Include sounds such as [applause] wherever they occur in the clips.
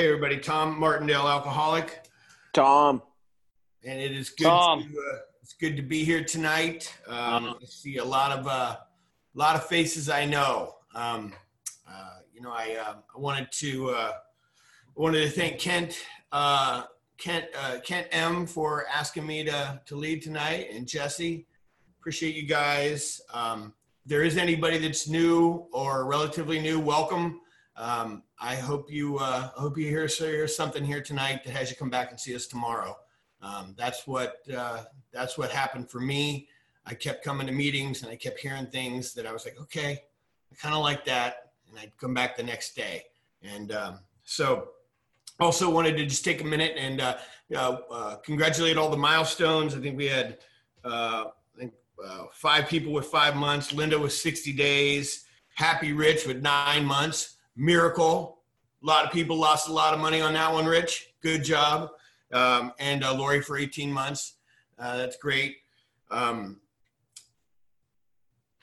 Hey, everybody. Tom Martindale, alcoholic. Tom. And it is good. Tom. To, uh, it's good to be here tonight. Um, I see a lot of uh, a lot of faces I know. Um, uh, you know, I uh, I wanted to uh, wanted to thank Kent uh, Kent uh, Kent M for asking me to to lead tonight, and Jesse. Appreciate you guys. Um, if there is anybody that's new or relatively new, welcome. Um, I hope you uh, hope you hear, hear something here tonight that has you come back and see us tomorrow. Um, that's what uh, that's what happened for me. I kept coming to meetings and I kept hearing things that I was like, okay, I kind of like that, and I'd come back the next day. And um, so, also wanted to just take a minute and uh, uh, congratulate all the milestones. I think we had uh, I think uh, five people with five months. Linda with 60 days. Happy Rich with nine months. Miracle. A lot of people lost a lot of money on that one, Rich. Good job. Um, and uh, Lori for 18 months. Uh, that's great. Um,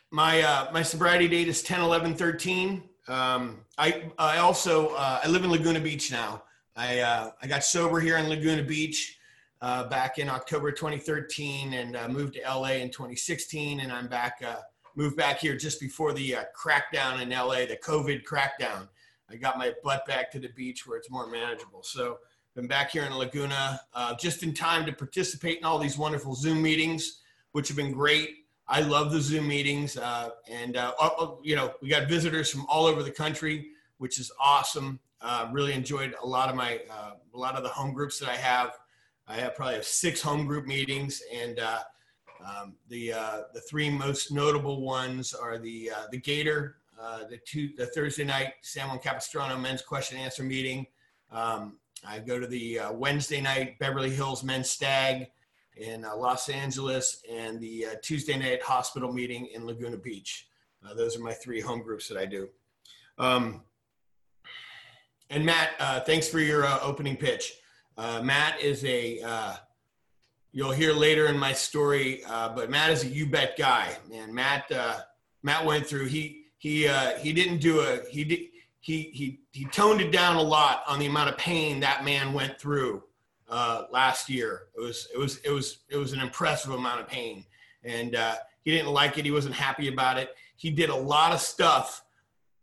my uh, my sobriety date is 10 11 13 um, I, I also uh, I live in Laguna Beach now. I uh, I got sober here in Laguna Beach uh, back in October 2013 and moved to LA in 2016 and I'm back moved back here just before the uh, crackdown in LA, the COVID crackdown. I got my butt back to the beach where it's more manageable. So been back here in Laguna just in time to participate in all these wonderful Zoom meetings, which have been great. I love the Zoom meetings, uh, and uh, you know we got visitors from all over the country, which is awesome. Uh, really enjoyed a lot of my uh, a lot of the home groups that I have. I have probably have six home group meetings, and uh, um, the uh, the three most notable ones are the the Gator, the two the Thursday night San Juan Capistrano men's question and answer meeting. Um, I go to the Wednesday night Beverly Hills men's stag in uh, Los Angeles and the uh, Tuesday night hospital meeting in Laguna Beach. Uh, those are my three home groups that I do. Um, and Matt, uh, thanks for your uh, opening pitch. Uh, Matt is a, you'll hear later in my story, but Matt is a you bet guy. And Matt, Matt went through, he, he, he didn't do a, he did, he, he, he toned it down a lot on the amount of pain that man went through uh, last year. It was it was it was it was an impressive amount of pain, and uh, he didn't like it. He wasn't happy about it. He did a lot of stuff.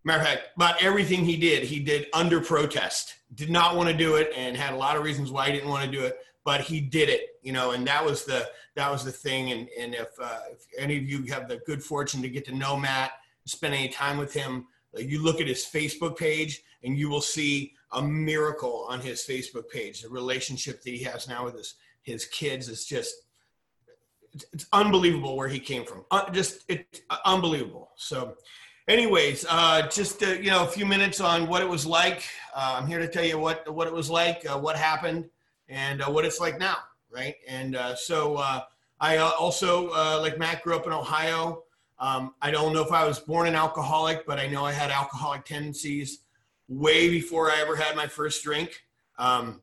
Matter of fact, about everything he did, he did under protest. Did not want to do it, and had a lot of reasons why he didn't want to do it. But he did it, you know, and that was the that was the thing. And and if, uh, if any of you have the good fortune to get to know Matt, spend any time with him, you look at his Facebook page, and you will see a miracle on his Facebook page. The relationship that he has now with his his kids is just it's, unbelievable where he came from. Uh, just it's uh, unbelievable. So, anyways, uh, just uh, you know a few minutes on what it was like. Uh, I'm here to tell you what what it was like, uh, what happened, and what it's like now, right? And so I also like Matt grew up in Ohio. Um, I don't know if I was born an alcoholic, but I know I had alcoholic tendencies way before I ever had my first drink. Um,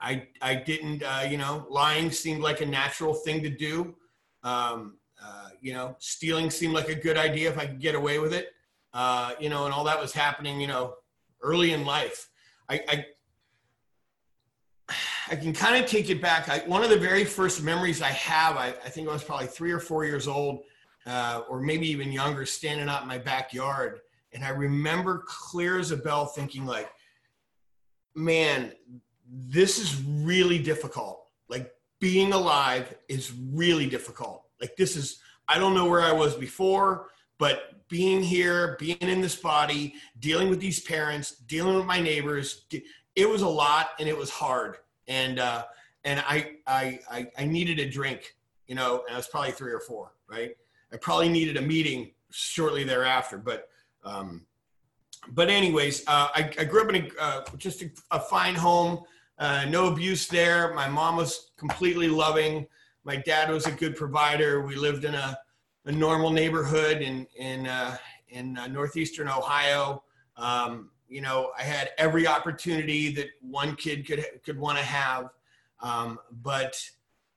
I I didn't uh, you know lying seemed like a natural thing to do. Um, uh, you know, stealing seemed like a good idea if I could get away with it. Uh, you know, and all that was happening. You know, early in life. I I, I can kind of take it back. I, one of the very first memories I have, I, I think I was probably three or four years old, uh, or maybe even younger, standing out in my backyard and I remember clear as a bell thinking like, man, this is really difficult. Like being alive is really difficult. Like this is, I don't know where I was before, but being here, being in this body, dealing with these parents, dealing with my neighbors, it was a lot and it was hard. And, uh, and I, I, I, I needed a drink, you know, and I was probably three or four, right? I probably needed a meeting shortly thereafter, but um, but anyways, uh, I, I, grew up in a, uh, just a, a, fine home, uh, no abuse there. My mom was completely loving. My dad was a good provider. We lived in a, a normal neighborhood in in uh, in uh, northeastern Ohio. Um, you know, I had every opportunity that one kid could could want to have. Um, but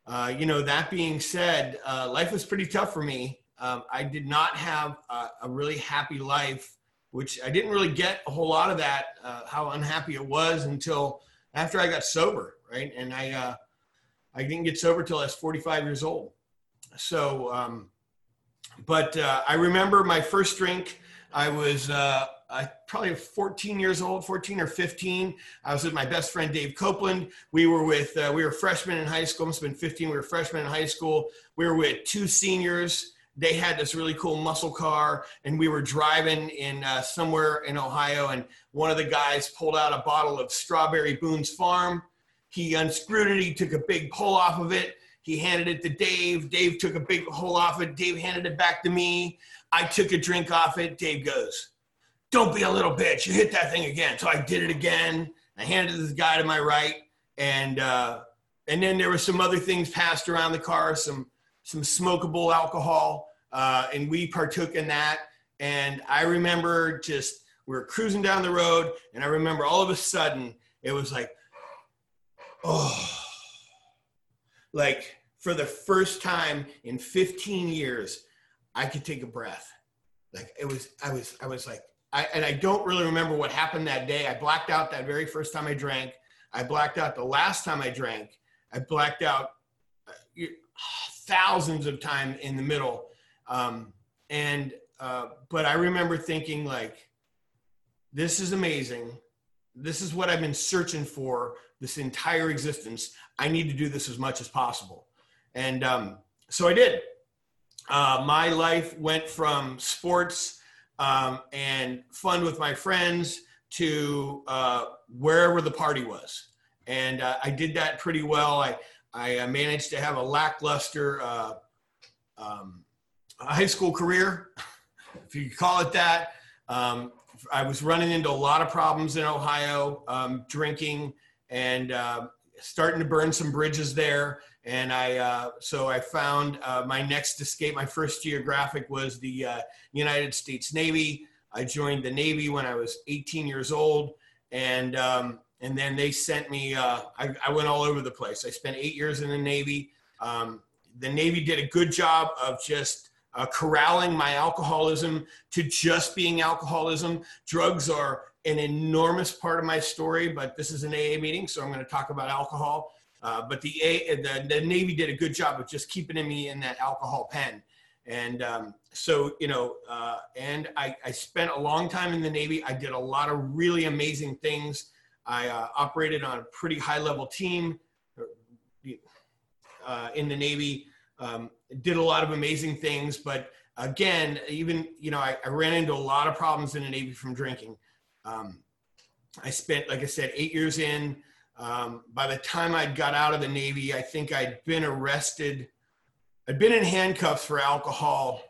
uh, you know, that being said, life was pretty tough for me. Um, I did not have a, a, really happy life which I didn't really get a whole lot of that, uh, how unhappy it was until after I got sober, right? And I, uh, I didn't get sober till I was 45 years old. So, um, but uh, I remember my first drink. I was uh, I probably 14 years old, 14 or 15. I was with my best friend Dave Copeland. We were with uh, we were freshmen in high school. Must have been 15. We were freshmen in high school. We were with two seniors. They had this really cool muscle car, and we were driving in uh, somewhere in Ohio. And one of the guys pulled out a bottle of Strawberry Boone's Farm. He unscrewed it. He took a big pull off of it. He handed it to Dave. Dave took a big hole off it. Dave handed it back to me. I took a drink off it. Dave goes, Don't be a little bitch. You hit that thing again. So I did it again. I handed this guy to my right. And, uh, and then there were some other things passed around the car, some, some smokable alcohol. Uh, and we partook in that. And I remember just, we were cruising down the road. And I remember all of a sudden, it was like, oh, like for the first time in 15 years, I could take a breath. Like it was, I was, I was like, I, and I don't really remember what happened that day. I blacked out that very first time I drank. I blacked out the last time I drank. I blacked out uh, thousands of times in the middle. Um, and, uh, but I remember thinking like, this is amazing. This is what I've been searching for this entire existence. I need to do this as much as possible. And um, so I did. Uh, my life went from sports um, and fun with my friends to uh, wherever the party was. And uh, I did that pretty well. I, I uh, managed to have a lackluster uh, um, high school career, [laughs] if you call it that. Um, I was running into a lot of problems in Ohio, um, drinking and uh, starting to burn some bridges there. And I, uh, so I found uh, my next escape. My first geographic was the uh, United States Navy. I joined the Navy when I was 18 years old, and um, and then they sent me. Uh, I, I, went all over the place. I spent eight years in the Navy. Um, the Navy did a good job of just uh, corralling my alcoholism to just being alcoholism. Drugs are an enormous part of my story, but this is an AA meeting, so I'm going to talk about alcohol. Uh, but the, A, the, the Navy did a good job of just keeping me in that alcohol pen. And um, so, you know, uh, and I, I, spent a long time in the Navy. I did a lot of really amazing things. I uh, operated on a pretty high level team uh, in the Navy, um, did a lot of amazing things. But again, even, you know, I, I ran into a lot of problems in the Navy from drinking. Um, I spent, like I said, eight years in. Um, by the time I got out of the Navy, I think I'd been arrested. I'd been in handcuffs for alcohol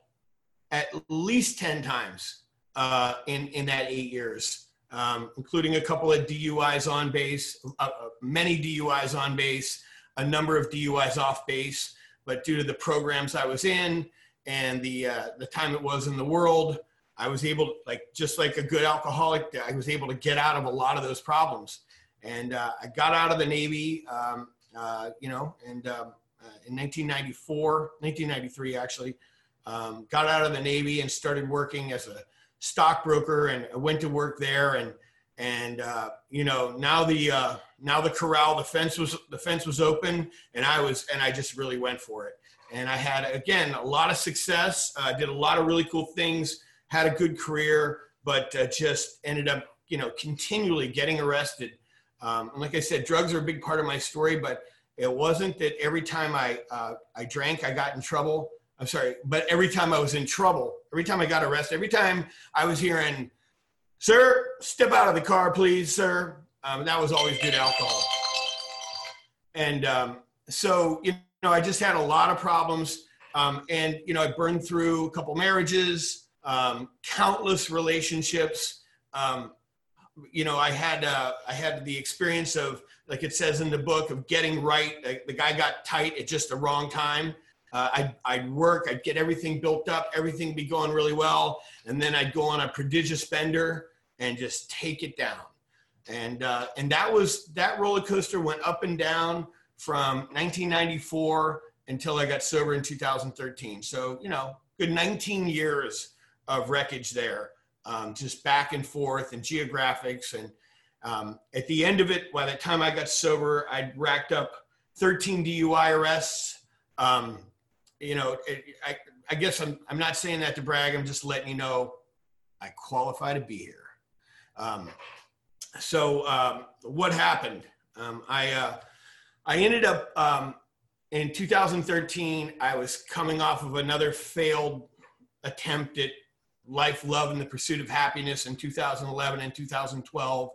at least 10 times uh, in, in that eight years, um, including a couple of DUIs on base, uh, uh many DUIs on base, a number of DUIs off base. But due to the programs I was in and the, uh, the time it was in the world, I was able, like just like a good alcoholic, I was able to get out of a lot of those problems. And uh, I got out of the Navy, um, uh, you know, and um, uh, in 1994, 1993 actually, um, got out of the Navy and started working as a stockbroker, and I went to work there. And and uh, you know now the uh, now the corral, the fence was the fence was open, and I was and I just really went for it. And I had again a lot of success. Uh, did a lot of really cool things had a good career, but uh, just ended up, you know, continually getting arrested. Um, like I said, drugs are a big part of my story, but it wasn't that every time I, uh, I drank, I got in trouble. I'm sorry, but every time I was in trouble, every time I got arrested, every time I was hearing, sir, step out of the car, please, sir. Um, that was always good alcohol. And um, so, you know, I just had a lot of problems. Um, and, you know, I burned through a couple marriages um, countless relationships. You know, I had uh, I had the experience of, like it says in the book, of getting right. the guy got tight at just the wrong time. Uh, I'd, I'd work, I'd get everything built up, everything be going really well, and then I'd go on a prodigious bender and just take it down. And uh, and that was that roller coaster went up and down from 1994 until I got sober in 2013. So you know, good 19 years of wreckage there. Um, just back and forth and geographics. And um, at the end of it, by the time I got sober, I'd racked up 13 DUI arrests. Um, you know, it, I, I guess I'm, I'm not saying that to brag. I'm just letting you know I qualify to be here. Um, so um, what happened? Um, I, uh, I ended up um, in 2013, I was coming off of another failed attempt at life, love, and the pursuit of happiness in 2011 and 2012,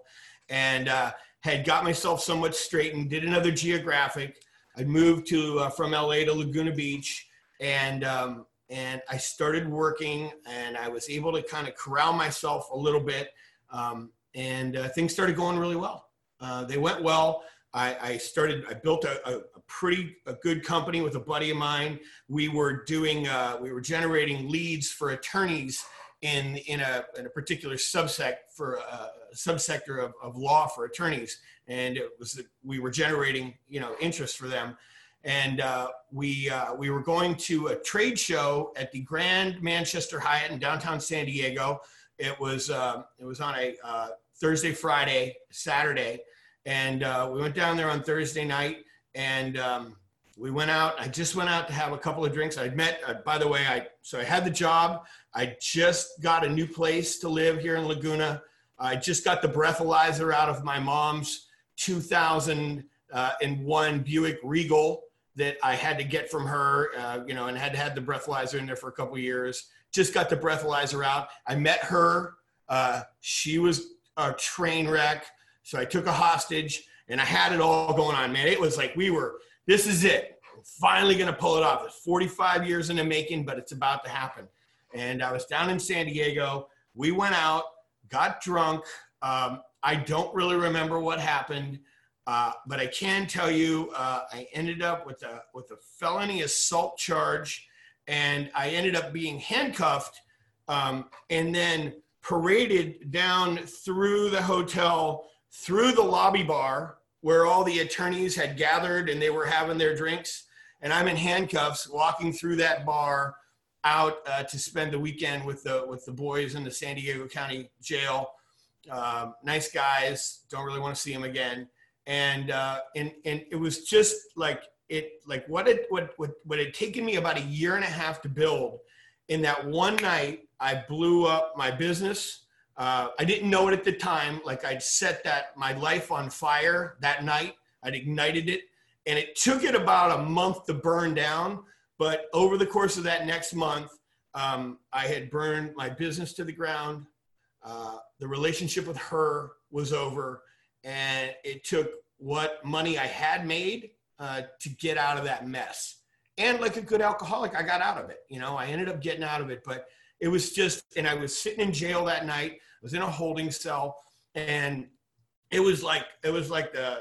and uh, had got myself somewhat straightened. Did another geographic. I moved to uh, from LA to Laguna Beach, and um, and I started working, and I was able to kind of corral myself a little bit, um, and uh, things started going really well. Uh, they went well. I, I started, I built a, a, a, pretty a good company with a buddy of mine. We were doing, uh, we were generating leads for attorneys in, in, a, in a particular subsect for a, uh, subsector of, of law for attorneys. And it was, we were generating, you know, interest for them. And uh, we, uh, we were going to a trade show at the Grand Manchester Hyatt in downtown San Diego. It was, uh, it was on a uh, Thursday, Friday, Saturday and uh, we went down there on Thursday night and um, we went out. I just went out to have a couple of drinks. I'd met, uh, by the way, I so I had the job. I just got a new place to live here in Laguna. I just got the breathalyzer out of my mom's 2001 uh, Buick Regal that I had to get from her, uh, you know, and had had the breathalyzer in there for a couple years. Just got the breathalyzer out. I met her. Uh, she was a train wreck. So I took a hostage and I had it all going on, man. It was like we were, this is it. I'm finally going to pull it off. It's 45 years in the making, but it's about to happen. And I was down in San Diego. We went out, got drunk. Um, I don't really remember what happened, uh, but I can tell you uh, I ended up with a, with a felony assault charge and I ended up being handcuffed um, and then paraded down through the hotel through the lobby bar where all the attorneys had gathered and they were having their drinks. And I'm in handcuffs walking through that bar out uh, to spend the weekend with the, with the boys in the San Diego County jail. Uh, nice guys, don't really want to see them again. And, uh, and, and it was just like, it, like what it, what, what, what had taken me about a year and a half to build in that one night, I blew up my business uh, I didn't know it at the time. Like I'd set that my life on fire that night. I'd ignited it, and it took it about a month to burn down. But over the course of that next month, um, I had burned my business to the ground. Uh, the relationship with her was over, and it took what money I had made uh, to get out of that mess. And like a good alcoholic, I got out of it. You know, I ended up getting out of it, but it was just, and I was sitting in jail that night. I was in a holding cell, and it was like it was like the,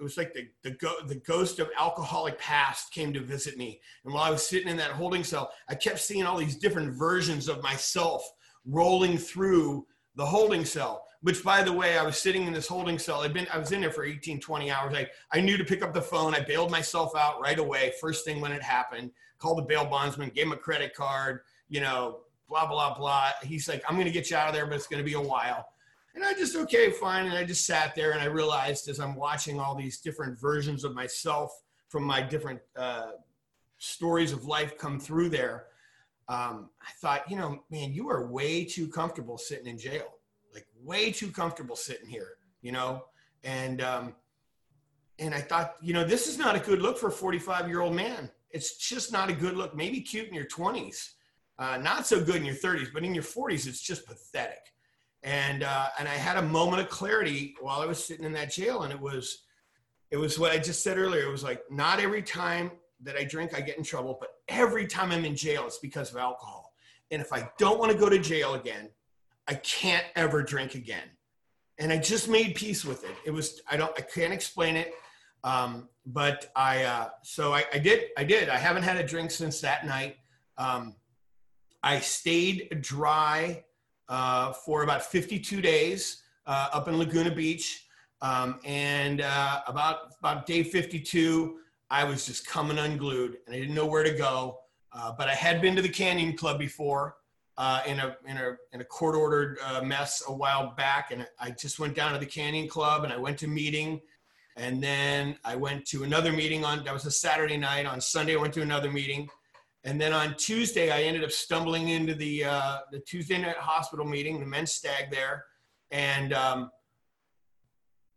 it was like the the, go, the ghost of alcoholic past came to visit me. And while I was sitting in that holding cell, I kept seeing all these different versions of myself rolling through the holding cell which by the way i was sitting in this holding cell i'd been i was in there for 18 20 hours i, I knew to pick up the phone i bailed myself out right away first thing when it happened called the bail bondsman gave him a credit card you know blah, blah, blah. He's like, I'm going to get you out of there, but it's going to be a while. And I just, okay, fine. And I just sat there and I realized as I'm watching all these different versions of myself from my different uh, stories of life come through there, um, I thought, you know, man, you are way too comfortable sitting in jail, like way too comfortable sitting here, you know? And, um, and I thought, you know, this is not a good look for a 45 year old man. It's just not a good look. Maybe cute in your 20s, uh, not so good in your 30s, but in your 40s, it's just pathetic. And uh, and I had a moment of clarity while I was sitting in that jail, and it was it was what I just said earlier. It was like not every time that I drink I get in trouble, but every time I'm in jail, it's because of alcohol. And if I don't want to go to jail again, I can't ever drink again. And I just made peace with it. It was I don't I can't explain it. Um, but I uh, so I, I, did I did I haven't had a drink since that night. Um, I stayed dry uh, for about 52 days uh, up in Laguna Beach. Um, and uh, about, about day 52, I was just coming unglued and I didn't know where to go. Uh, but I had been to the Canyon Club before. uh, in a in a in a court ordered uh, mess a while back, and I just went down to the Canyon Club and I went to meeting, and then I went to another meeting on that was a Saturday night. On Sunday, I went to another meeting, and then on Tuesday, I ended up stumbling into the uh, the Tuesday night hospital meeting, the men's stag there, and um,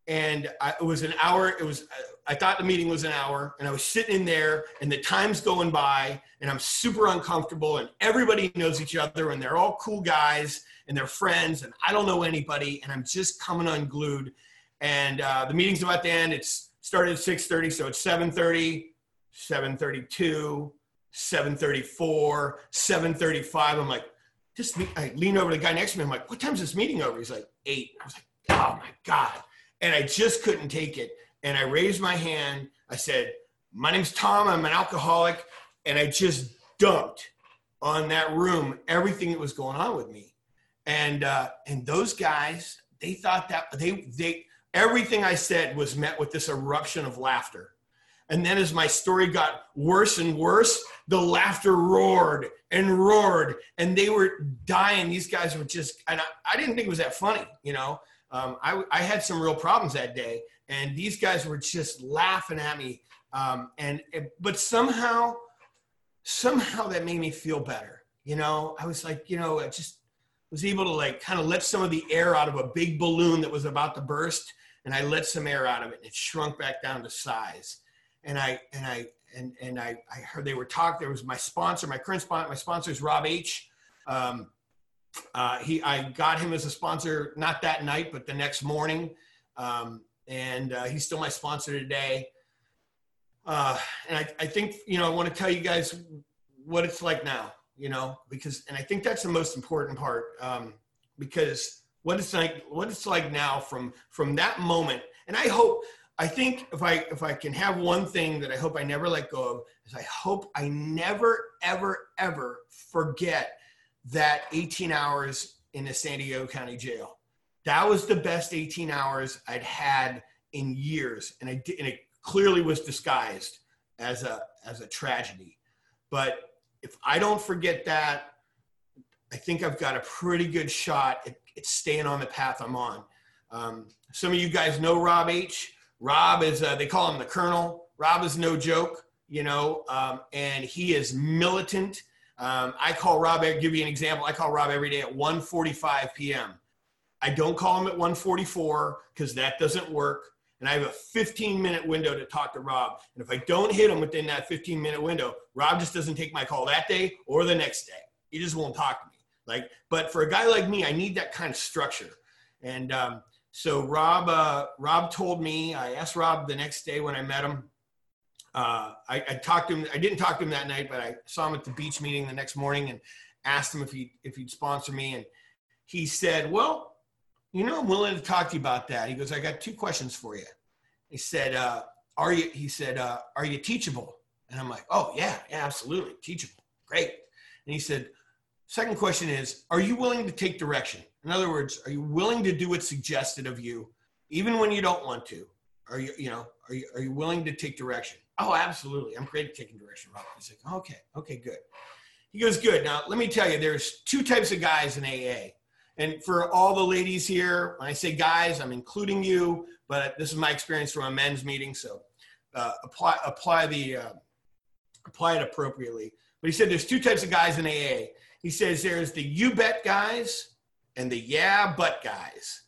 and I, it was an hour. It was I thought the meeting was an hour, and I was sitting in there, and the time's going by, and I'm super uncomfortable, and everybody knows each other, and they're all cool guys, and they're friends, and I don't know anybody, and I'm just coming unglued. And uh, the meeting's about to end. It's started at 6:30, so it's 7:30, 7:32, 7:34, 7:35. I'm like, this. I lean over to the guy next to me. I'm like, what time's this meeting over? He's like, eight. I was like, oh my god and I just couldn't take it. And I raised my hand. I said, My name's Tom. I'm an alcoholic. And I just dumped on that room everything that was going on with me. And uh, and those guys, they thought that they they everything I said was met with this eruption of laughter. And then as my story got worse and worse, the laughter roared and roared, and they were dying. These guys were just, and I, I didn't think it was that funny, you know um, I, I, had some real problems that day, and these guys were just laughing at me. Um, and but somehow, somehow that made me feel better. You know, I was like, you know, I just was able to like kind of let some of the air out of a big balloon that was about to burst, and I let some air out of it, and it shrunk back down to size. And I and I and and I, I heard they were talking. There was my sponsor, my current sponsor. My sponsor is Rob H. Um, uh, he, I got him as a sponsor, not that night, but the next morning. Um, and uh, he's still my sponsor today. Uh, and I, I think, you know, I want to tell you guys what it's like now, you know, because, and I think that's the most important part um, because what it's like, what it's like now from, from that moment. And I hope, I think if I, if I can have one thing that I hope I never let go of is I hope I never, ever, ever forget that 18 hours in the San Diego County Jail. That was the best 18 hours I'd had in years, and, I did, and it clearly was disguised as a as a tragedy. But if I don't forget that, I think I've got a pretty good shot at, at staying on the path I'm on. Um, some of you guys know Rob H. Rob is uh, they call him the Colonel. Rob is no joke, you know, um, and he is militant um, I call Rob, I'll give you an example. I call Rob every day at 1.45 p.m. I don't call him at 1.44 because that doesn't work. And I have a 15 minute window to talk to Rob. And if I don't hit him within that 15 minute window, Rob just doesn't take my call that day or the next day. He just won't talk to me. Like, but for a guy like me, I need that kind of structure. And um, so Rob, uh, Rob told me, I asked Rob the next day when I met him, uh, I, I, talked to him. I didn't talk to him that night, but I saw him at the beach meeting the next morning and asked him if he if he'd sponsor me. And he said, "Well, you know, I'm willing to talk to you about that." He goes, "I got two questions for you." He said, uh, "Are you?" He said, uh, "Are you teachable?" And I'm like, "Oh yeah, yeah, absolutely, teachable, great." And he said, second question is, "Are you willing to take direction?" In other words, are you willing to do what's suggested of you, even when you don't want to? Are you, you know, are you, are you willing to take direction? Oh, absolutely. I'm great at taking direction, Rob. He's like, okay, okay, good. He goes, good. Now, let me tell you, there's two types of guys in AA. And for all the ladies here, when I say guys, I'm including you, but this is my experience from a men's meeting. So uh, apply, apply the, uh, apply it appropriately. But he said there's two types of guys in AA. He says there's the you bet guys and the yeah but guys.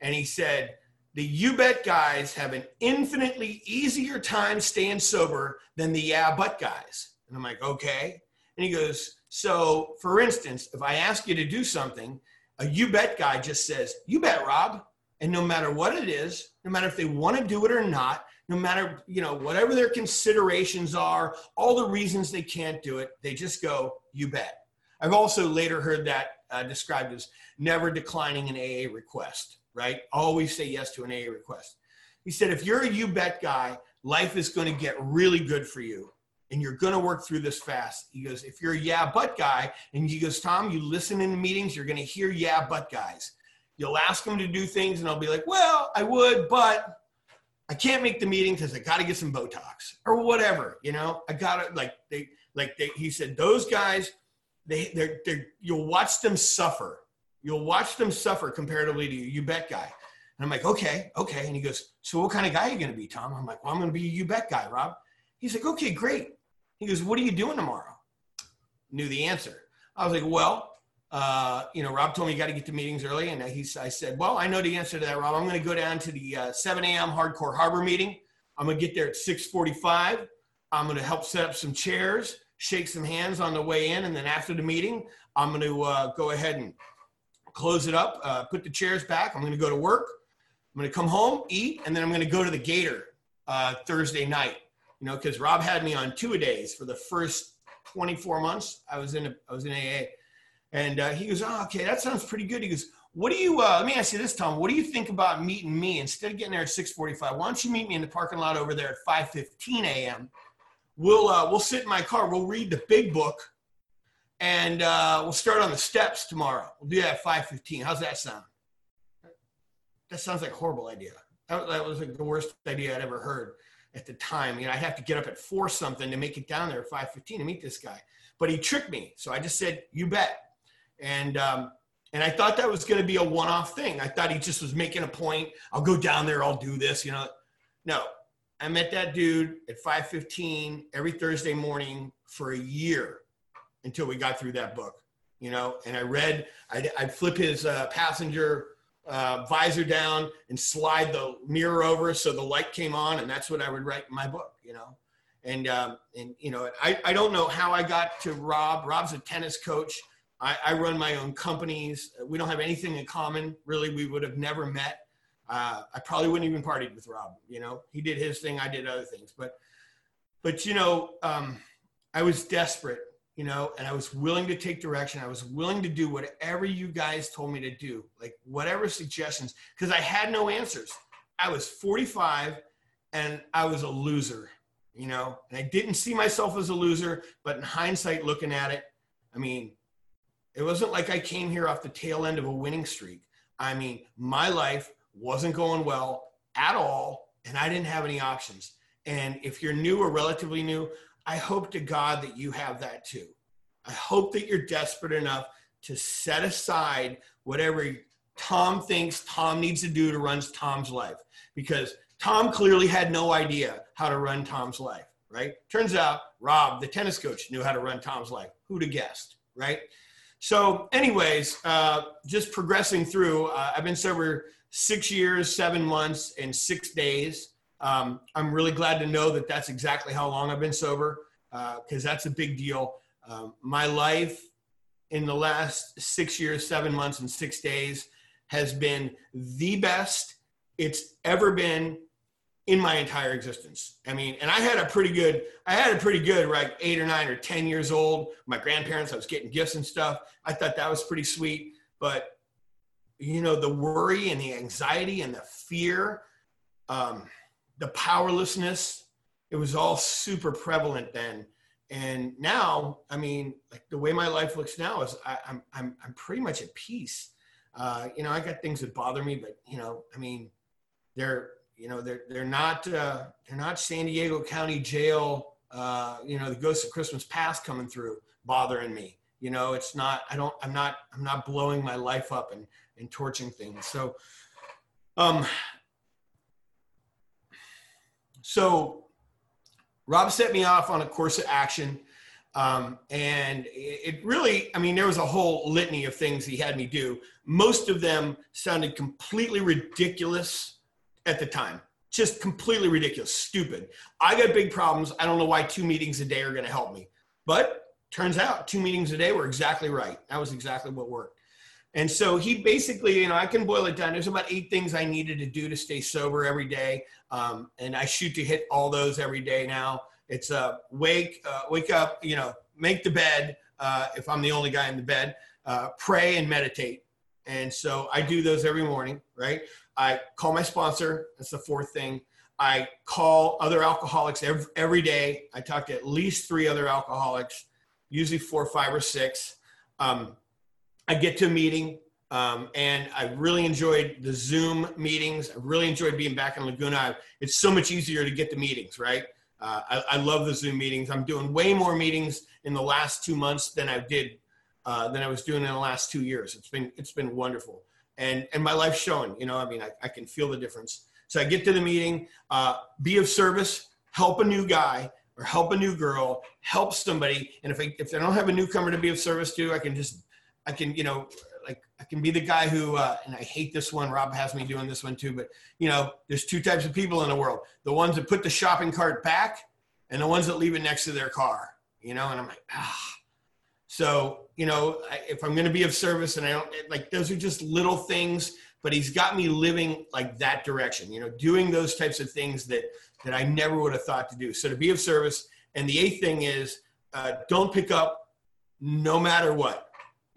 And he said the you bet guys have an infinitely easier time staying sober than the yeah but guys. And I'm like, okay. And he goes, so for instance, if I ask you to do something, a you bet guy just says, you bet, Rob. And no matter what it is, no matter if they want to do it or not, no matter, you know, whatever their considerations are, all the reasons they can't do it, they just go, you bet. I've also later heard that uh, described as never declining an AA request right? Always say yes to an AA request. He said, if you're a you bet guy, life is going to get really good for you and you're going to work through this fast. He goes, if you're a yeah, but guy, and he goes, Tom, you listen in the meetings, you're going to hear yeah, but guys. You'll ask them to do things and I'll be like, well, I would, but I can't make the meeting because I got to get some Botox or whatever, you know, I got to like, they, like they, he said, those guys, they they're, they're you'll watch them suffer. You'll watch them suffer comparatively to you. You bet guy. And I'm like, okay, okay. And he goes, so what kind of guy are you going to be, Tom? I'm like, well, I'm going to be a you bet guy, Rob. He's like, okay, great. He goes, what are you doing tomorrow? Knew the answer. I was like, well, uh, you know, Rob told me you got to get to meetings early. And he, I said, well, I know the answer to that, Rob. I'm going to go down to the uh, 7 a.m. Hardcore Harbor meeting. I'm going to get there at 645. I'm going to help set up some chairs, shake some hands on the way in. And then after the meeting, I'm going to uh, go ahead and close it up, uh, put the chairs back. I'm going to go to work. I'm going to come home, eat, and then I'm going to go to the Gator uh, Thursday night. You know, because Rob had me on two a days for the first 24 months. I was in a, I was in AA, and uh, he goes, "Oh, okay, that sounds pretty good." He goes, "What do you? Uh, let me ask you this, Tom. What do you think about meeting me instead of getting there at 6:45? Why don't you meet me in the parking lot over there at 5:15 a.m. We'll uh, we'll sit in my car. We'll read the big book, and uh, we'll start on the steps tomorrow. We'll do that at 5:15. How's that sound?" that sounds like a horrible idea. That, that was like the worst idea I'd ever heard at the time. You know, I have to get up at four something to make it down there at five fifteen to meet this guy. But he tricked me, so I just said, "You bet." And um, and I thought that was going to be a one-off thing. I thought he just was making a point. I'll go down there. I'll do this. You know, no. I met that dude at five fifteen every Thursday morning for a year until we got through that book. You know, and I read. I'd, I'd flip his uh, passenger uh, visor down and slide the mirror over so the light came on, and that's what I would write in my book, you know. And um, and you know, I, I don't know how I got to Rob. Rob's a tennis coach. I, I run my own companies. We don't have anything in common, really. We would have never met. Uh, I probably wouldn't even partied with Rob. You know, he did his thing, I did other things. But but you know, um, I was desperate you know, and I was willing to take direction. I was willing to do whatever you guys told me to do, like whatever suggestions, because I had no answers. I was 45 and I was a loser, you know, and I didn't see myself as a loser, but in hindsight, looking at it, I mean, it wasn't like I came here off the tail end of a winning streak. I mean, my life wasn't going well at all, and I didn't have any options. And if you're new or relatively new, I hope to God that you have that too. I hope that you're desperate enough to set aside whatever Tom thinks Tom needs to do to run Tom's life because Tom clearly had no idea how to run Tom's life, right? Turns out Rob, the tennis coach, knew how to run Tom's life. Who'd have guessed, right? So, anyways, uh, just progressing through, uh, I've been sober six years, seven months, and six days. Um, I'm really glad to know that that's exactly how long I've been sober because uh, that's a big deal. Um, my life in the last six years, seven months, and six days has been the best it's ever been in my entire existence. I mean, and I had a pretty good, I had a pretty good, right, eight or nine or 10 years old. My grandparents, I was getting gifts and stuff. I thought that was pretty sweet. But, you know, the worry and the anxiety and the fear um, the powerlessness, it was all super prevalent then. And now, I mean, like the way my life looks now is I, am I'm, I'm, I'm pretty much at peace. Uh, you know, I got things that bother me, but you know, I mean, they're, you know, they're, they're not, uh, they're not San Diego County jail, uh, you know, the ghost of Christmas past coming through bothering me. You know, it's not, I don't, I'm not, I'm not blowing my life up and, and torching things. So, um, so Rob set me off on a course of action. Um, and it really, I mean, there was a whole litany of things he had me do. Most of them sounded completely ridiculous at the time. Just completely ridiculous, stupid. I got big problems. I don't know why two meetings a day are going to help me. But turns out two meetings a day were exactly right. That was exactly what worked. And so he basically, you know, I can boil it down. There's about eight things I needed to do to stay sober every day, um, and I shoot to hit all those every day now. It's uh, wake, uh, wake up, you know, make the bed uh, if I'm the only guy in the bed, uh, pray and meditate. And so I do those every morning, right? I call my sponsor. That's the fourth thing. I call other alcoholics every, every day. I talk to at least three other alcoholics, usually four, five, or six. Um, I get to a meeting, um, and I really enjoyed the Zoom meetings. I really enjoyed being back in Laguna. It's so much easier to get the meetings, right? Uh, I, I, love the Zoom meetings. I'm doing way more meetings in the last two months than I did uh, than I was doing in the last two years. It's been it's been wonderful, and and my life's showing. You know, I mean, I, I can feel the difference. So I get to the meeting, uh, be of service, help a new guy or help a new girl, help somebody, and if I if I don't have a newcomer to be of service to, I can just I can you know like I can be the guy who, uh, and I hate this one. Rob has me doing this one too, but you know, there's two types of people in the world: the ones that put the shopping cart back, and the ones that leave it next to their car. You know, and I'm like, ah. So you know, if I'm going to be of service, and I don't like those are just little things, but he's got me living like that direction. You know, doing those types of things that that I never would have thought to do. So to be of service, and the eighth thing is, uh, don't pick up no matter what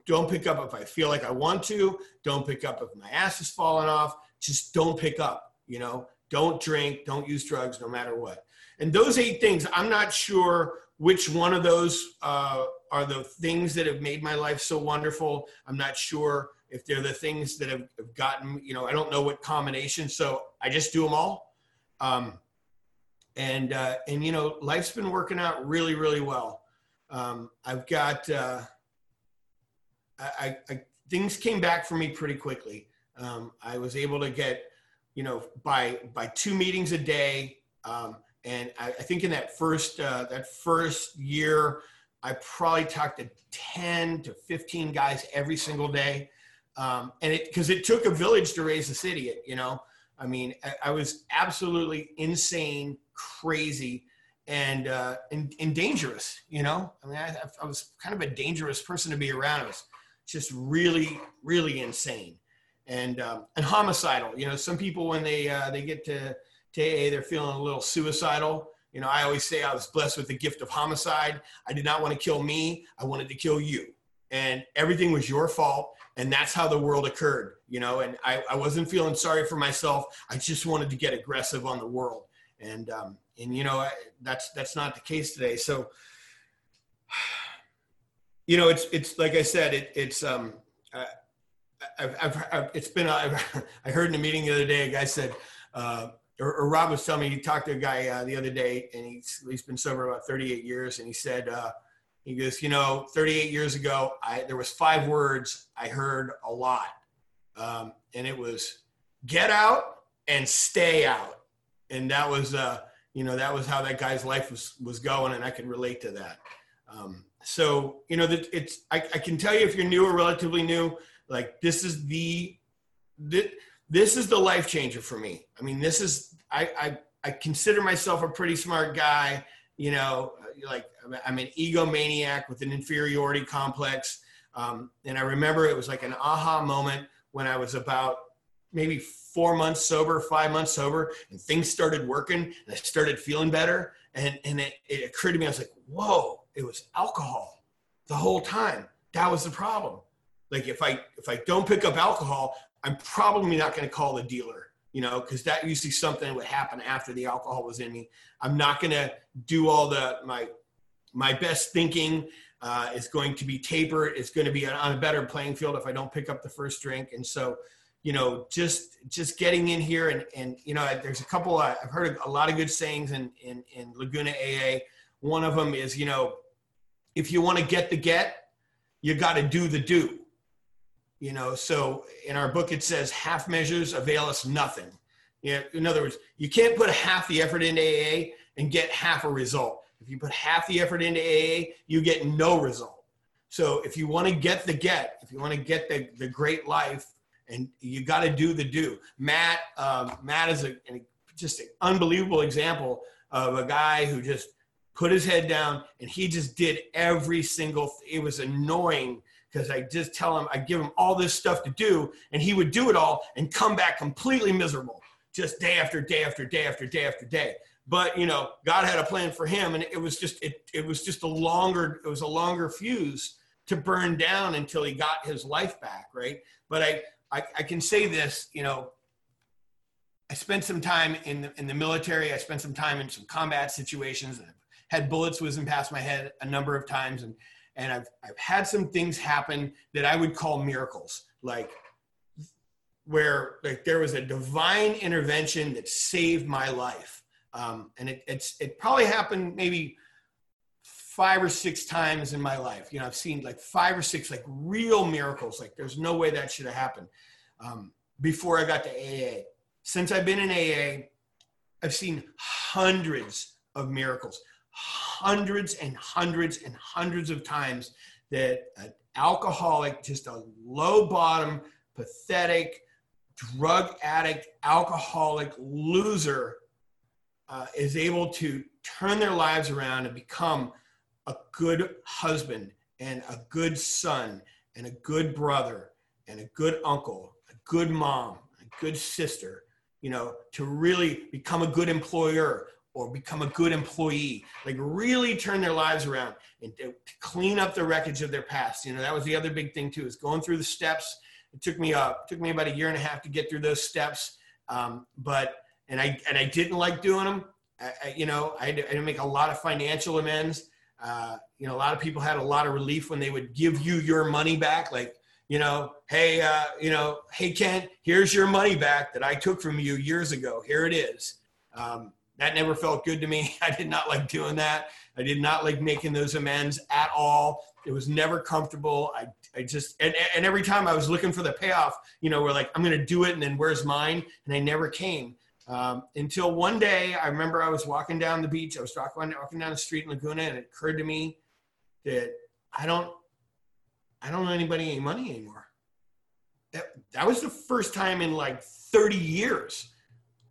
don't pick up if I feel like I want to. Don't pick up if my ass is falling off. Just don't pick up, you know. Don't drink, don't use drugs, no matter what. And those eight things, I'm not sure which one of those uh, are the things that have made my life so wonderful. I'm not sure if they're the things that have, have gotten, you know, I don't know what combination. So I just do them all. Um, and, uh, and, you know, life's been working out really, really well. Um, I've got, uh, I, I, things came back for me pretty quickly. Um, I was able to get, you know, by by two meetings a day, um, and I, I, think in that first uh, that first year, I probably talked to ten to fifteen guys every single day, um, and it because it took a village to raise a city. You know, I mean, I, I was absolutely insane, crazy, and, uh, and and dangerous. You know, I mean, I, I was kind of a dangerous person to be around. I was just really, really insane and um, and homicidal. You know, some people when they uh, they get to to AA, they're feeling a little suicidal. You know, I always say I was blessed with the gift of homicide. I did not want to kill me. I wanted to kill you, and everything was your fault. And that's how the world occurred. You know, and I, I wasn't feeling sorry for myself. I just wanted to get aggressive on the world. And um, and you know, I, that's that's not the case today. So you know, it's it's like I said, it, it's um, uh, I've, I've, I've, it's been I've, [laughs] I heard in a meeting the other day, a guy said, uh, or, or, Rob was telling me he talked to a guy uh, the other day, and he's he's been sober about 38 years, and he said uh, he goes, you know, 38 years ago, I there was five words I heard a lot, um, and it was get out and stay out, and that was uh, you know that was how that guy's life was was going, and I could relate to that. Um, so you know that it's I, I, can tell you if you're new or relatively new like this is the this, this is the life changer for me. I mean this is I, I i consider myself a pretty smart guy you know like i'm an egomaniac with an inferiority complex. Um, and i remember it was like an aha moment when i was about maybe four months sober five months sober and things started working and i started feeling better and and it, it occurred to me i was like whoa it was alcohol the whole time. That was the problem. Like if I if I don't pick up alcohol, I'm probably not going to call the dealer, you know, because that usually something would happen after the alcohol was in me. I'm not going to do all the my my best thinking uh, is going to be tapered. It's going to be on a better playing field if I don't pick up the first drink. And so, you know, just just getting in here and and you know, there's a couple. Uh, I've heard a lot of good sayings in in, in Laguna AA. One of them is, you know, if you want to get the get, you got to do the do. You know, so in our book it says half measures avail us nothing. Yeah, in other words, you can't put half the effort into AA and get half a result. If you put half the effort into AA, you get no result. So if you want to get the get, if you want to get the, the great life, and you got to do the do. Matt, um, Matt is a, just an unbelievable example of a guy who just put his head down, and he just did every single. It was annoying because I just tell him I give him all this stuff to do, and he would do it all and come back completely miserable, just day after day after day after day after day. But you know, God had a plan for him, and it was just it it was just a longer it was a longer fuse to burn down until he got his life back, right? But I I, I can say this, you know, I spent some time in the, in the military. I spent some time in some combat situations. And had bullets whizzing past my head a number of times, and and I've I've had some things happen that I would call miracles, like where like there was a divine intervention that saved my life, um, and it it's it probably happened maybe five or six times in my life. You know, I've seen like five or six like real miracles. Like there's no way that should have happened um, before I got to AA. Since I've been in AA, I've seen hundreds of miracles, hundreds and hundreds and hundreds of times that an alcoholic, just a low bottom, pathetic, drug addict, alcoholic loser uh, is able to turn their lives around and become a good husband and a good son and a good brother and a good uncle, a good mom, a good sister, you know, to really become a good employer or become a good employee, like really turn their lives around and to clean up the wreckage of their past. You know, that was the other big thing too, is going through the steps. It took me up, took me about a year and a half to get through those steps. Um, but, and I, and I didn't like doing them. I, I, you know, I had, to, I had, to, make a lot of financial amends. Uh, you know, a lot of people had a lot of relief when they would give you your money back. Like, you know, hey, uh, you know, hey, Kent, here's your money back that I took from you years ago. Here it is. Um, that never felt good to me. [laughs] I did not like doing that. I did not like making those amends at all. It was never comfortable. I, I just, and, and every time I was looking for the payoff, you know, we're like, I'm going to do it. And then where's mine? And I never came. Um, until one day, I remember I was walking down the beach. I was walking, walking down the street in Laguna, and it occurred to me that I don't, I don't owe anybody any money anymore. That, that was the first time in like 30 years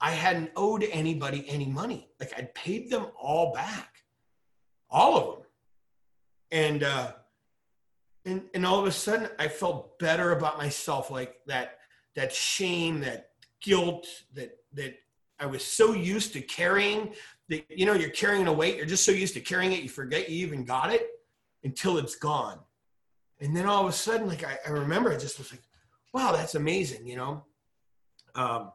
I hadn't owed anybody any money. Like I'd paid them all back, all of them. And, uh, and, and all of a sudden I felt better about myself. Like that, that shame, that guilt, that, that I was so used to carrying that, you know, you're carrying a weight. You're just so used to carrying it. You forget you even got it until it's gone. And then all of a sudden, like I, I remember I just was like, wow, that's amazing. You know? Um,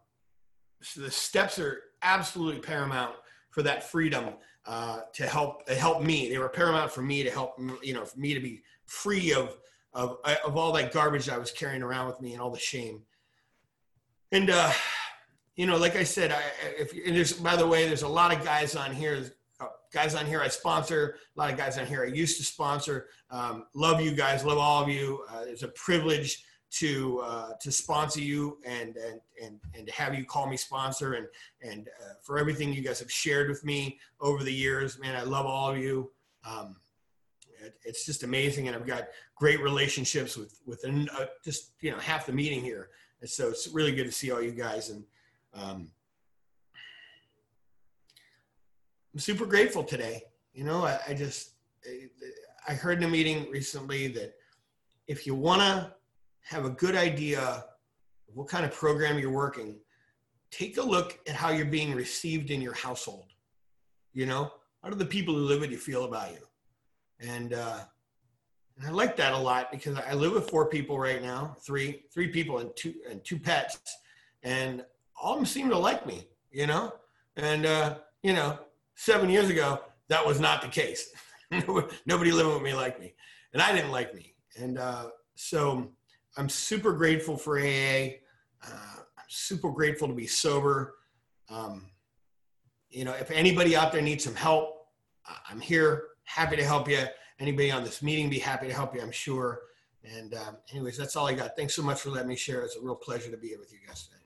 so the steps are absolutely paramount for that freedom uh, to help help me. They were paramount for me to help you know for me to be free of of of all that garbage I was carrying around with me and all the shame. And uh, you know, like I said, I, if there's by the way, there's a lot of guys on here. Uh, guys on here I sponsor. A lot of guys on here I used to sponsor. Um, love you guys. Love all of you. Uh, it's a privilege to uh, to sponsor you and and and and to have you call me sponsor and and uh, for everything you guys have shared with me over the years. Man, I love all of you. Um, it, it's just amazing, and I've got great relationships with with an, uh, just you know half the meeting here, and so it's really good to see all you guys and. Um, I'm super grateful today. You know, I, I just I heard in a meeting recently that if you want to have a good idea what kind of program you're working, take a look at how you're being received in your household. You know, how do the people who live with you feel about you? And, uh, and I like that a lot because I live with four people right now, three, three people and two, and two pets. And all of them seem to like me, you know? And, uh, you know, seven years ago, that was not the case. [laughs] Nobody living with me liked me and I didn't like me. And, uh, so I'm super grateful for AA. Uh, I'm super grateful to be sober. Um, you know, if anybody out there needs some help, I'm here, happy to help you. Anybody on this meeting, be happy to help you, I'm sure. And um, anyways, that's all I got. Thanks so much for letting me share. It's a real pleasure to be here with you guys today.